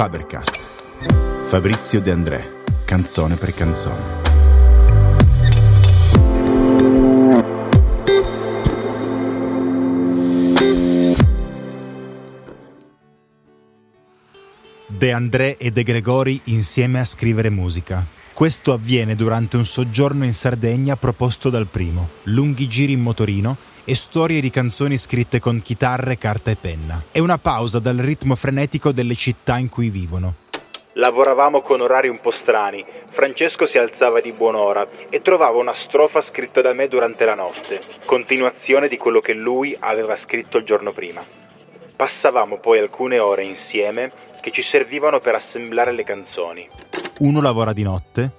Fabercast. Fabrizio De André, canzone per canzone. De André e De Gregori insieme a scrivere musica. Questo avviene durante un soggiorno in Sardegna proposto dal primo, lunghi giri in motorino e storie di canzoni scritte con chitarre, carta e penna. È una pausa dal ritmo frenetico delle città in cui vivono. Lavoravamo con orari un po' strani. Francesco si alzava di buon'ora e trovava una strofa scritta da me durante la notte, continuazione di quello che lui aveva scritto il giorno prima. Passavamo poi alcune ore insieme che ci servivano per assemblare le canzoni. Uno lavora di notte,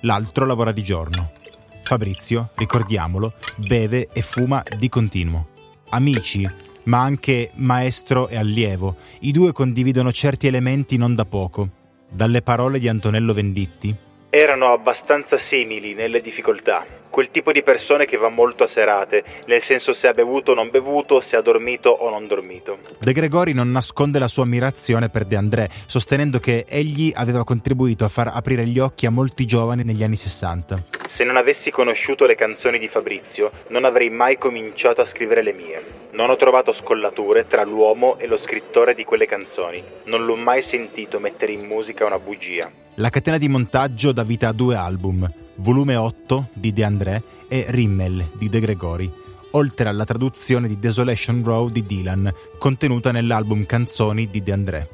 l'altro lavora di giorno. Fabrizio, ricordiamolo, beve e fuma di continuo. Amici, ma anche maestro e allievo, i due condividono certi elementi non da poco. Dalle parole di Antonello Venditti. Erano abbastanza simili nelle difficoltà, quel tipo di persone che va molto a serate, nel senso se ha bevuto o non bevuto, se ha dormito o non dormito. De Gregori non nasconde la sua ammirazione per De André, sostenendo che egli aveva contribuito a far aprire gli occhi a molti giovani negli anni 60. Se non avessi conosciuto le canzoni di Fabrizio, non avrei mai cominciato a scrivere le mie. Non ho trovato scollature tra l'uomo e lo scrittore di quelle canzoni. Non l'ho mai sentito mettere in musica una bugia. La catena di montaggio dà vita a due album, volume 8 di De André e Rimmel di De Gregori, oltre alla traduzione di Desolation Row di Dylan, contenuta nell'album Canzoni di De André.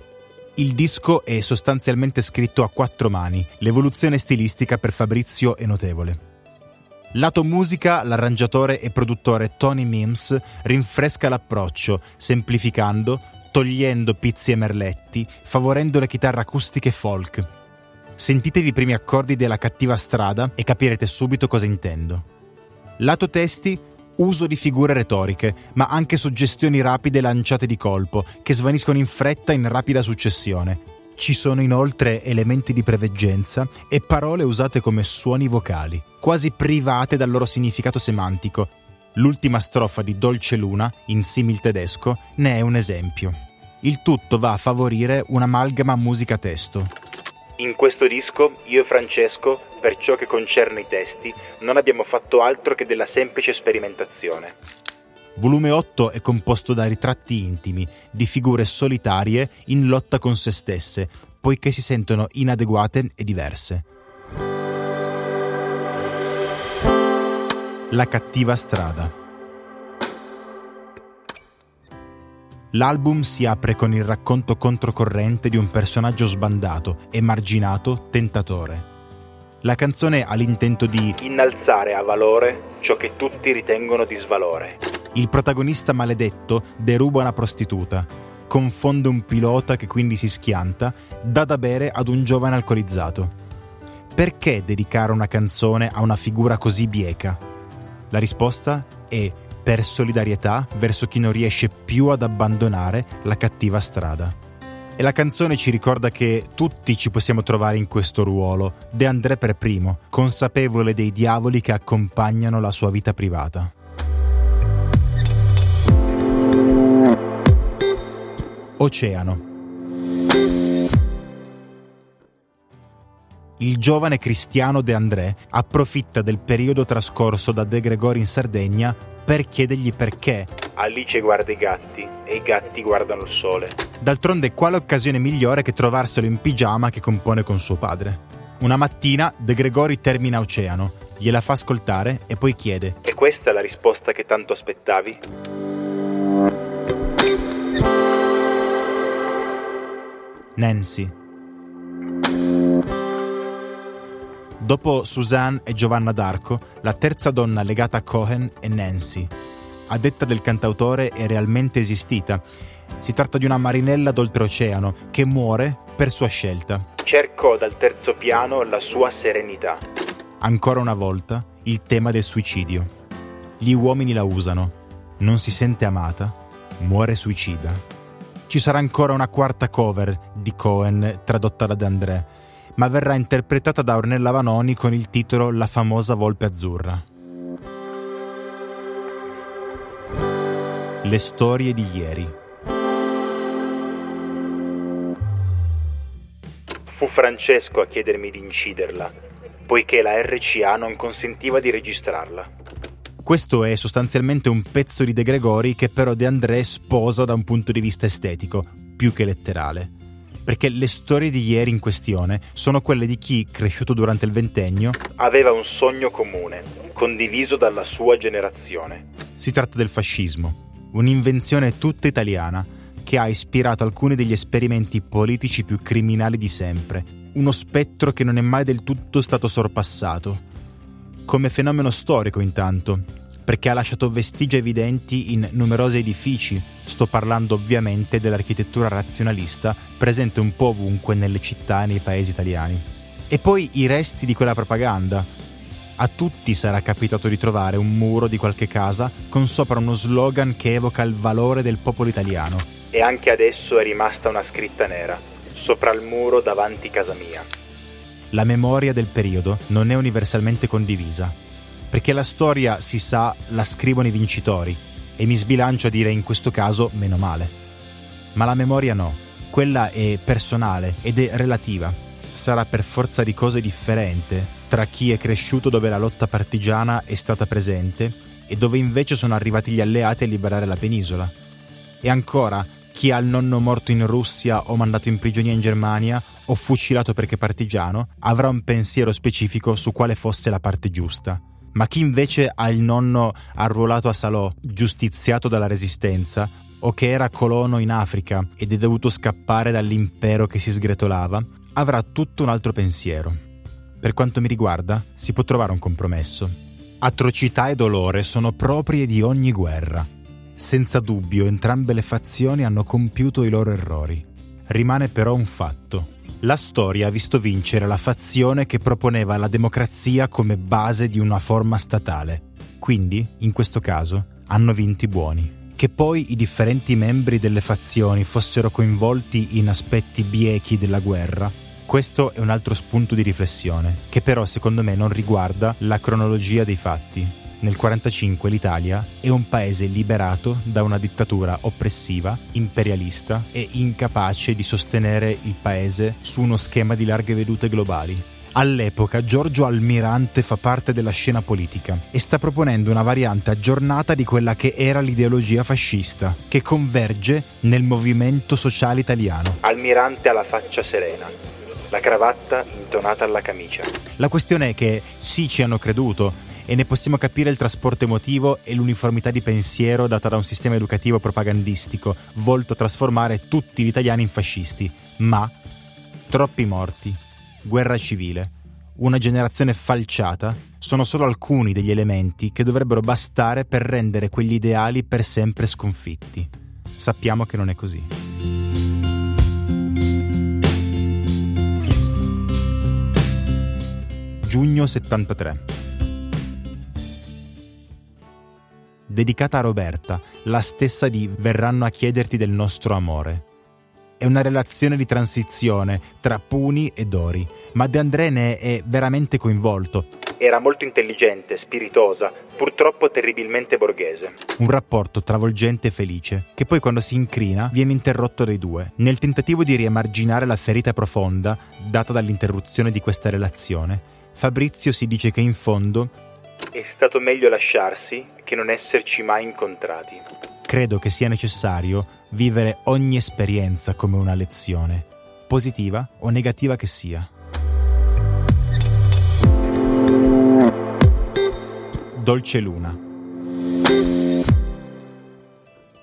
Il disco è sostanzialmente scritto a quattro mani, l'evoluzione stilistica per Fabrizio è notevole. Lato musica, l'arrangiatore e produttore Tony Mims rinfresca l'approccio, semplificando, togliendo pizzi e merletti, favorendo le chitarre acustiche folk. Sentitevi i primi accordi della cattiva strada e capirete subito cosa intendo. Lato testi, uso di figure retoriche, ma anche suggestioni rapide lanciate di colpo, che svaniscono in fretta in rapida successione. Ci sono inoltre elementi di preveggenza e parole usate come suoni vocali, quasi private dal loro significato semantico. L'ultima strofa di Dolce Luna, in simil tedesco, ne è un esempio. Il tutto va a favorire un'amalgama musica-testo. In questo disco, io e Francesco, per ciò che concerne i testi, non abbiamo fatto altro che della semplice sperimentazione. Volume 8 è composto da ritratti intimi, di figure solitarie in lotta con se stesse, poiché si sentono inadeguate e diverse. La cattiva strada. L'album si apre con il racconto controcorrente di un personaggio sbandato, emarginato, tentatore. La canzone ha l'intento di innalzare a valore ciò che tutti ritengono di svalore. Il protagonista maledetto deruba una prostituta, confonde un pilota che quindi si schianta, dà da bere ad un giovane alcolizzato. Perché dedicare una canzone a una figura così bieca? La risposta è per solidarietà verso chi non riesce più ad abbandonare la cattiva strada. E la canzone ci ricorda che tutti ci possiamo trovare in questo ruolo, De André per primo, consapevole dei diavoli che accompagnano la sua vita privata. Oceano. Il giovane cristiano De André approfitta del periodo trascorso da De Gregori in Sardegna per chiedergli perché. Alice guarda i gatti e i gatti guardano il sole. D'altronde quale occasione migliore che trovarselo in pigiama che compone con suo padre? Una mattina De Gregori termina Oceano, gliela fa ascoltare e poi chiede: E questa è la risposta che tanto aspettavi? Nancy. Dopo Suzanne e Giovanna d'Arco, la terza donna legata a Cohen è Nancy. A detta del cantautore è realmente esistita. Si tratta di una marinella d'oltreoceano che muore per sua scelta. Cercò dal terzo piano la sua serenità. Ancora una volta il tema del suicidio. Gli uomini la usano. Non si sente amata. Muore suicida. Ci sarà ancora una quarta cover di Cohen tradotta da De André, ma verrà interpretata da Ornella Vanoni con il titolo La famosa volpe azzurra. Le storie di ieri. Fu Francesco a chiedermi di inciderla, poiché la RCA non consentiva di registrarla. Questo è sostanzialmente un pezzo di De Gregori che però De André sposa da un punto di vista estetico, più che letterale perché le storie di ieri in questione sono quelle di chi, cresciuto durante il ventennio, aveva un sogno comune, condiviso dalla sua generazione. Si tratta del fascismo, un'invenzione tutta italiana che ha ispirato alcuni degli esperimenti politici più criminali di sempre, uno spettro che non è mai del tutto stato sorpassato. Come fenomeno storico intanto, perché ha lasciato vestigia evidenti in numerosi edifici. Sto parlando ovviamente dell'architettura razionalista presente un po' ovunque nelle città e nei paesi italiani. E poi i resti di quella propaganda. A tutti sarà capitato di trovare un muro di qualche casa con sopra uno slogan che evoca il valore del popolo italiano. E anche adesso è rimasta una scritta nera, sopra il muro davanti casa mia. La memoria del periodo non è universalmente condivisa, perché la storia, si sa, la scrivono i vincitori, e mi sbilancio a dire in questo caso meno male. Ma la memoria no, quella è personale ed è relativa. Sarà per forza di cose differente tra chi è cresciuto dove la lotta partigiana è stata presente e dove invece sono arrivati gli alleati a liberare la penisola. E ancora, chi ha il nonno morto in Russia o mandato in prigionia in Germania o fucilato perché partigiano avrà un pensiero specifico su quale fosse la parte giusta ma chi invece ha il nonno arruolato a Salò, giustiziato dalla resistenza, o che era colono in Africa ed è dovuto scappare dall'impero che si sgretolava, avrà tutto un altro pensiero. Per quanto mi riguarda, si può trovare un compromesso. Atrocità e dolore sono proprie di ogni guerra. Senza dubbio entrambe le fazioni hanno compiuto i loro errori. Rimane però un fatto. La storia ha visto vincere la fazione che proponeva la democrazia come base di una forma statale. Quindi, in questo caso, hanno vinto i buoni. Che poi i differenti membri delle fazioni fossero coinvolti in aspetti biechi della guerra, questo è un altro spunto di riflessione, che però secondo me non riguarda la cronologia dei fatti, nel 1945 l'Italia è un paese liberato da una dittatura oppressiva, imperialista e incapace di sostenere il paese su uno schema di larghe vedute globali. All'epoca Giorgio Almirante fa parte della scena politica e sta proponendo una variante aggiornata di quella che era l'ideologia fascista, che converge nel movimento sociale italiano. Almirante ha la faccia serena, la cravatta intonata alla camicia. La questione è che sì ci hanno creduto, e ne possiamo capire il trasporto emotivo e l'uniformità di pensiero data da un sistema educativo propagandistico volto a trasformare tutti gli italiani in fascisti. Ma troppi morti, guerra civile, una generazione falciata sono solo alcuni degli elementi che dovrebbero bastare per rendere quegli ideali per sempre sconfitti. Sappiamo che non è così. Giugno 73 dedicata a Roberta, la stessa di Verranno a chiederti del nostro amore. È una relazione di transizione tra Puni e Dori, ma De André ne è veramente coinvolto. Era molto intelligente, spiritosa, purtroppo terribilmente borghese. Un rapporto travolgente e felice, che poi quando si incrina viene interrotto dai due. Nel tentativo di riemarginare la ferita profonda data dall'interruzione di questa relazione, Fabrizio si dice che in fondo è stato meglio lasciarsi che non esserci mai incontrati. Credo che sia necessario vivere ogni esperienza come una lezione, positiva o negativa che sia. Dolce Luna.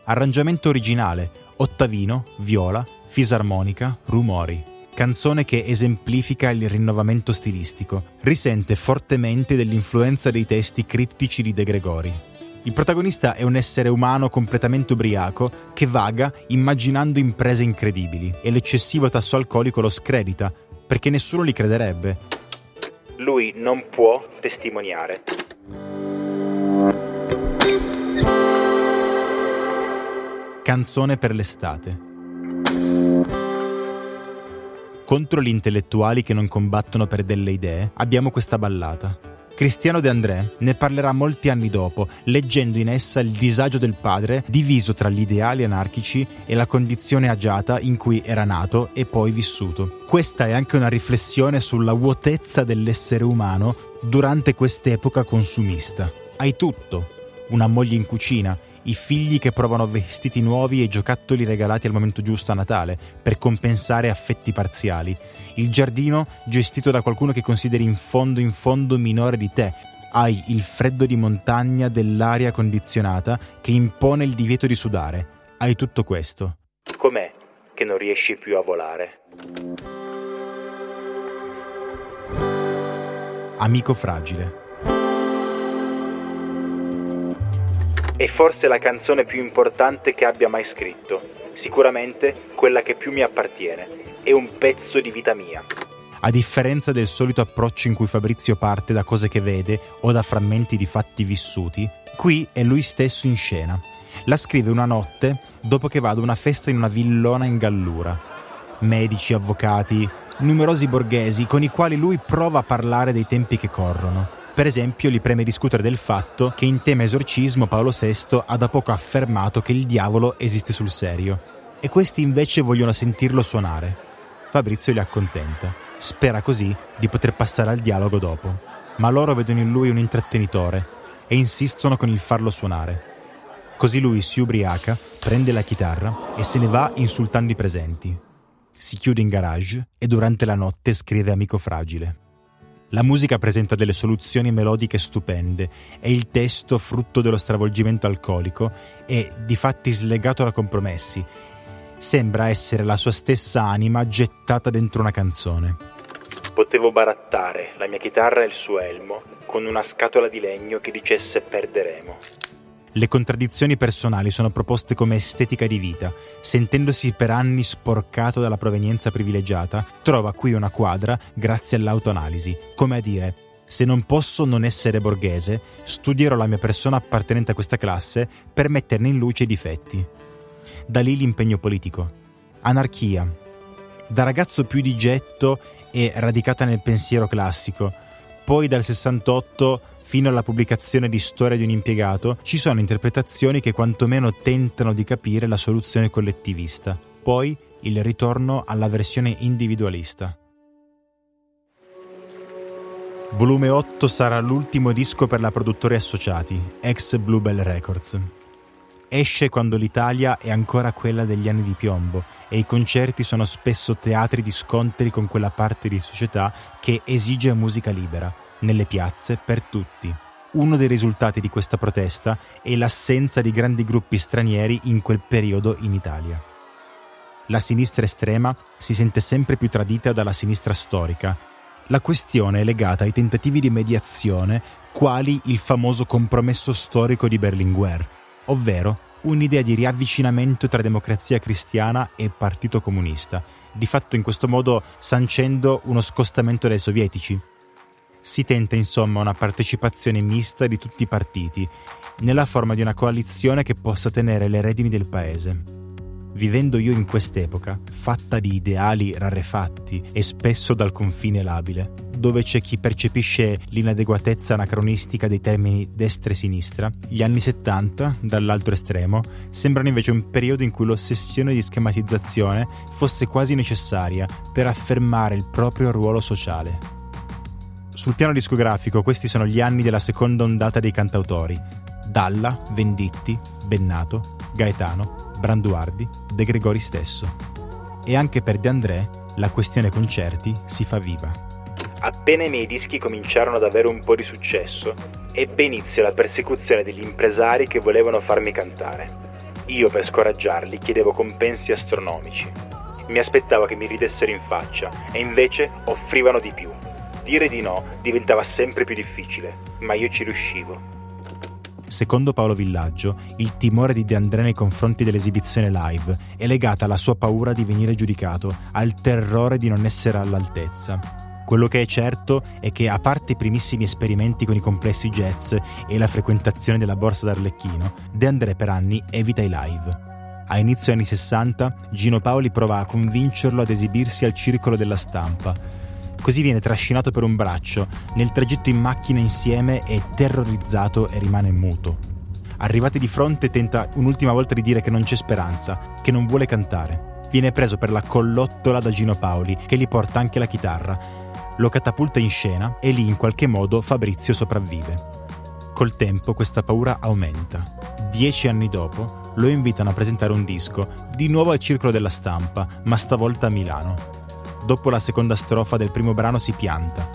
Arrangiamento originale, ottavino, viola, fisarmonica, rumori canzone che esemplifica il rinnovamento stilistico, risente fortemente dell'influenza dei testi criptici di De Gregori. Il protagonista è un essere umano completamente ubriaco che vaga immaginando imprese incredibili e l'eccessivo tasso alcolico lo scredita, perché nessuno li crederebbe. Lui non può testimoniare. Canzone per l'estate. Contro gli intellettuali che non combattono per delle idee, abbiamo questa ballata. Cristiano De André ne parlerà molti anni dopo, leggendo in essa il disagio del padre diviso tra gli ideali anarchici e la condizione agiata in cui era nato e poi vissuto. Questa è anche una riflessione sulla vuotezza dell'essere umano durante quest'epoca consumista. Hai tutto, una moglie in cucina, i figli che provano vestiti nuovi e giocattoli regalati al momento giusto a Natale per compensare affetti parziali, il giardino gestito da qualcuno che consideri in fondo in fondo minore di te, hai il freddo di montagna dell'aria condizionata che impone il divieto di sudare, hai tutto questo. Com'è che non riesci più a volare? Amico fragile. È forse la canzone più importante che abbia mai scritto, sicuramente quella che più mi appartiene, è un pezzo di vita mia. A differenza del solito approccio in cui Fabrizio parte da cose che vede o da frammenti di fatti vissuti, qui è lui stesso in scena. La scrive una notte dopo che va ad una festa in una villona in Gallura. Medici, avvocati, numerosi borghesi con i quali lui prova a parlare dei tempi che corrono. Per esempio, gli preme discutere del fatto che in tema esorcismo Paolo VI ha da poco affermato che il diavolo esiste sul serio, e questi invece vogliono sentirlo suonare. Fabrizio li accontenta. Spera così di poter passare al dialogo dopo, ma loro vedono in lui un intrattenitore e insistono con il farlo suonare. Così lui si ubriaca, prende la chitarra e se ne va insultando i presenti. Si chiude in garage e durante la notte scrive Amico Fragile. La musica presenta delle soluzioni melodiche stupende e il testo, frutto dello stravolgimento alcolico, è di fatti slegato da compromessi. Sembra essere la sua stessa anima gettata dentro una canzone. Potevo barattare la mia chitarra e il suo elmo con una scatola di legno che dicesse perderemo. Le contraddizioni personali sono proposte come estetica di vita. Sentendosi per anni sporcato dalla provenienza privilegiata, trova qui una quadra grazie all'autoanalisi, come a dire se non posso non essere borghese, studierò la mia persona appartenente a questa classe per metterne in luce i difetti. Da lì l'impegno politico. Anarchia. Da ragazzo più di getto e radicata nel pensiero classico. Poi dal 68 fino alla pubblicazione di Storia di un impiegato, ci sono interpretazioni che quantomeno tentano di capire la soluzione collettivista. Poi il ritorno alla versione individualista. Volume 8 sarà l'ultimo disco per la produttori associati, ex Bluebell Records. Esce quando l'Italia è ancora quella degli anni di piombo e i concerti sono spesso teatri di scontri con quella parte di società che esige musica libera nelle piazze per tutti. Uno dei risultati di questa protesta è l'assenza di grandi gruppi stranieri in quel periodo in Italia. La sinistra estrema si sente sempre più tradita dalla sinistra storica. La questione è legata ai tentativi di mediazione quali il famoso compromesso storico di Berlinguer, ovvero un'idea di riavvicinamento tra democrazia cristiana e partito comunista, di fatto in questo modo sancendo uno scostamento dai sovietici, si tenta insomma una partecipazione mista di tutti i partiti, nella forma di una coalizione che possa tenere le redini del paese. Vivendo io in quest'epoca, fatta di ideali rarefatti e spesso dal confine labile, dove c'è chi percepisce l'inadeguatezza anacronistica dei termini destra e sinistra, gli anni 70, dall'altro estremo, sembrano invece un periodo in cui l'ossessione di schematizzazione fosse quasi necessaria per affermare il proprio ruolo sociale. Sul piano discografico questi sono gli anni della seconda ondata dei cantautori. Dalla, Venditti, Bennato, Gaetano, Branduardi, De Gregori stesso. E anche per De André la questione concerti si fa viva. Appena i miei dischi cominciarono ad avere un po' di successo, ebbe inizio la persecuzione degli impresari che volevano farmi cantare. Io per scoraggiarli chiedevo compensi astronomici. Mi aspettavo che mi ridessero in faccia e invece offrivano di più. Dire di no diventava sempre più difficile, ma io ci riuscivo. Secondo Paolo Villaggio, il timore di De André nei confronti dell'esibizione live è legata alla sua paura di venire giudicato, al terrore di non essere all'altezza. Quello che è certo è che, a parte i primissimi esperimenti con i complessi jazz e la frequentazione della borsa d'Arlecchino, De André per anni evita i live. A inizio anni 60, Gino Paoli prova a convincerlo ad esibirsi al circolo della stampa, Così viene trascinato per un braccio, nel tragitto in macchina insieme è terrorizzato e rimane muto. Arrivati di fronte tenta un'ultima volta di dire che non c'è speranza, che non vuole cantare. Viene preso per la collottola da Gino Paoli, che gli porta anche la chitarra. Lo catapulta in scena e lì in qualche modo Fabrizio sopravvive. Col tempo questa paura aumenta. Dieci anni dopo lo invitano a presentare un disco, di nuovo al Circolo della Stampa, ma stavolta a Milano. Dopo la seconda strofa del primo brano si pianta.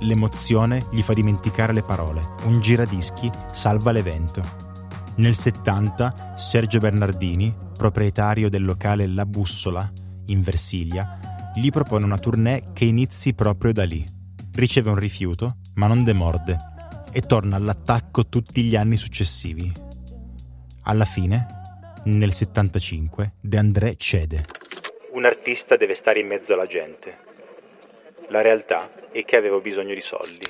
L'emozione gli fa dimenticare le parole. Un giradischi salva l'evento. Nel 70 Sergio Bernardini, proprietario del locale La Bussola, in Versilia, gli propone una tournée che inizi proprio da lì. Riceve un rifiuto, ma non demorde e torna all'attacco tutti gli anni successivi. Alla fine, nel 75, De André cede. Un artista deve stare in mezzo alla gente. La realtà è che avevo bisogno di soldi.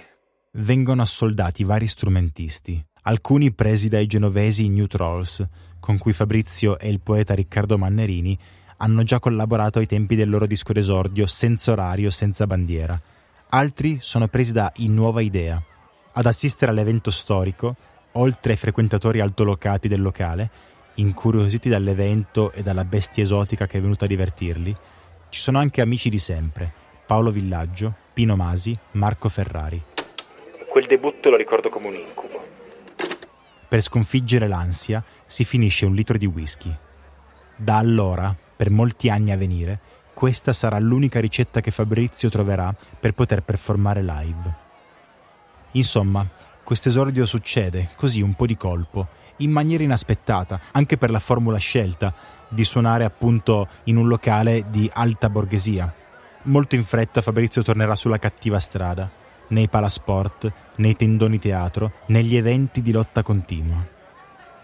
Vengono assoldati vari strumentisti, alcuni presi dai genovesi New Trolls, con cui Fabrizio e il poeta Riccardo Mannerini hanno già collaborato ai tempi del loro disco d'esordio Senza orario, senza bandiera. Altri sono presi da In Nuova Idea, ad assistere all'evento storico, oltre ai frequentatori altolocati del locale, incuriositi dall'evento e dalla bestia esotica che è venuta a divertirli, ci sono anche amici di sempre, Paolo Villaggio, Pino Masi, Marco Ferrari. Quel debutto lo ricordo come un incubo. Per sconfiggere l'ansia si finisce un litro di whisky. Da allora, per molti anni a venire, questa sarà l'unica ricetta che Fabrizio troverà per poter performare live. Insomma, questo esordio succede, così un po' di colpo, in maniera inaspettata, anche per la formula scelta di suonare appunto in un locale di alta borghesia. Molto in fretta Fabrizio tornerà sulla cattiva strada, nei palasport, nei tendoni teatro, negli eventi di lotta continua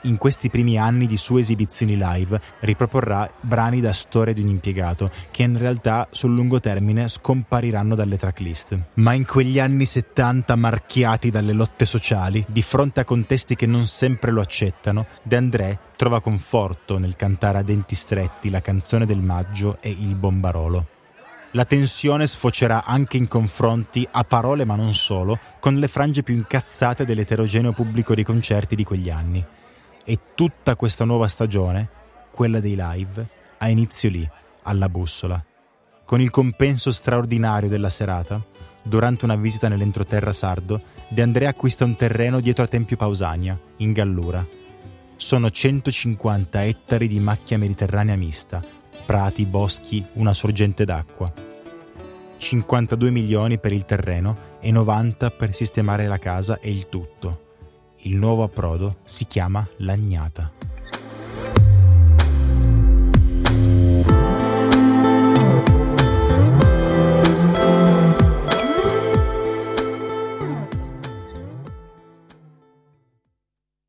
in questi primi anni di sue esibizioni live riproporrà brani da storia di un impiegato che in realtà sul lungo termine scompariranno dalle tracklist. Ma in quegli anni 70 marchiati dalle lotte sociali, di fronte a contesti che non sempre lo accettano, De André trova conforto nel cantare a denti stretti la canzone del maggio e il bombarolo. La tensione sfocerà anche in confronti, a parole ma non solo, con le frange più incazzate dell'eterogeneo pubblico dei concerti di quegli anni e tutta questa nuova stagione, quella dei live, ha inizio lì, alla bussola. Con il compenso straordinario della serata, durante una visita nell'entroterra sardo, De Andrea acquista un terreno dietro a Tempio Pausania, in Gallura. Sono 150 ettari di macchia mediterranea mista, prati, boschi, una sorgente d'acqua. 52 milioni per il terreno e 90 per sistemare la casa e il tutto. Il nuovo approdo si chiama Lagnata.